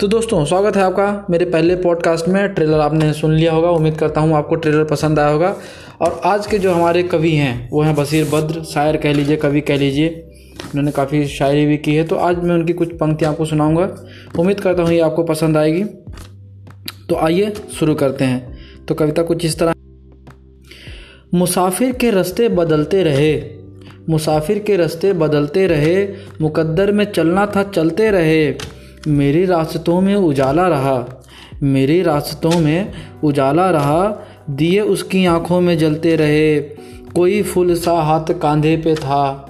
तो दोस्तों, स्वागत है आपका मेरे पहले पॉडकास्ट में। ट्रेलर आपने सुन लिया होगा, उम्मीद करता हूँ आपको ट्रेलर पसंद आया होगा। और आज के जो हमारे कवि हैं, वो हैं बशीर बद्र। शायर कह लीजिए, कवि कह लीजिए। उन्होंने काफ़ी शायरी भी की है तो आज मैं उनकी कुछ पंक्तियाँ आपको सुनाऊँगा। उम्मीद करता हूँ ये आपको पसंद आएगी। तो आइए शुरू करते हैं। तो कविता कुछ इस तरह। मुसाफिर के रास्ते बदलते रहे, मुसाफिर के रास्ते बदलते रहे, मुकद्दर में चलना था, चलते रहे। मेरे रास्तों में उजाला रहा। मेरे रास्तों में उजाला रहा। दिए उसकी आँखों में जलते रहे। कोई फूल सा हाथ कांधे पे था।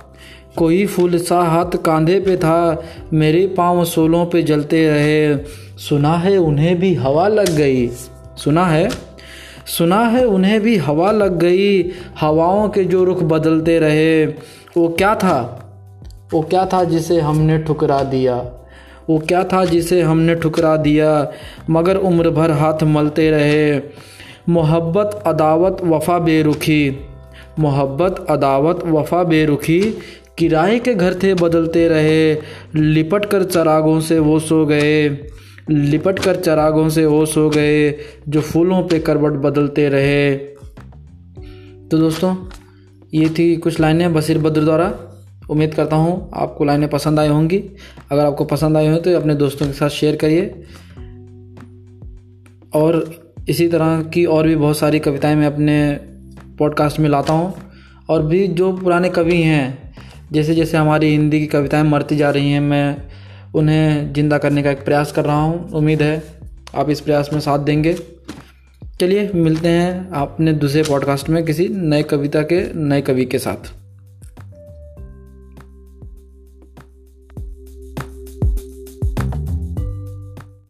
कोई फूल सा हाथ कांधे पे था। मेरे पाँव सोलों पे जलते रहे। सुना है उन्हें भी हवा लग गई। सुना है? सुना है उन्हें भी हवा लग गई। हवाओं के जो रुख बदलते रहे। वो क्या था? वो क्या था जिसे हमने ठुकरा दिया? वो क्या था जिसे हमने ठुकरा दिया? मगर उम्र भर हाथ मलते रहे। मोहब्बत, अदावत, वफ़ा, बेरुखी। मोहब्बत, अदावत, वफ़ा, बेरुखी किराए के घर थे, बदलते रहे। लिपट कर चरागों से वो सो गए। लिपट कर चरागों से वो सो गए, जो फूलों पे करवट बदलते रहे। तो दोस्तों, ये थी कुछ लाइनें बशीर बद्र द्वारा। उम्मीद करता हूँ आपको लाइनें पसंद आई होंगी। अगर आपको पसंद आई हो तो अपने दोस्तों के साथ शेयर करिए। और इसी तरह की और भी बहुत सारी कविताएँ मैं अपने पॉडकास्ट में लाता हूँ। और भी जो पुराने कवि हैं, जैसे जैसे हमारी हिंदी की कविताएँ मरती जा रही हैं, मैं उन्हें ज़िंदा करने का एक प्रयास कर रहा हूँ। उम्मीद है आप इस प्रयास में साथ देंगे। चलिए मिलते हैं अपने दूसरे पॉडकास्ट में किसी नए कविता के, नए कवि के साथ।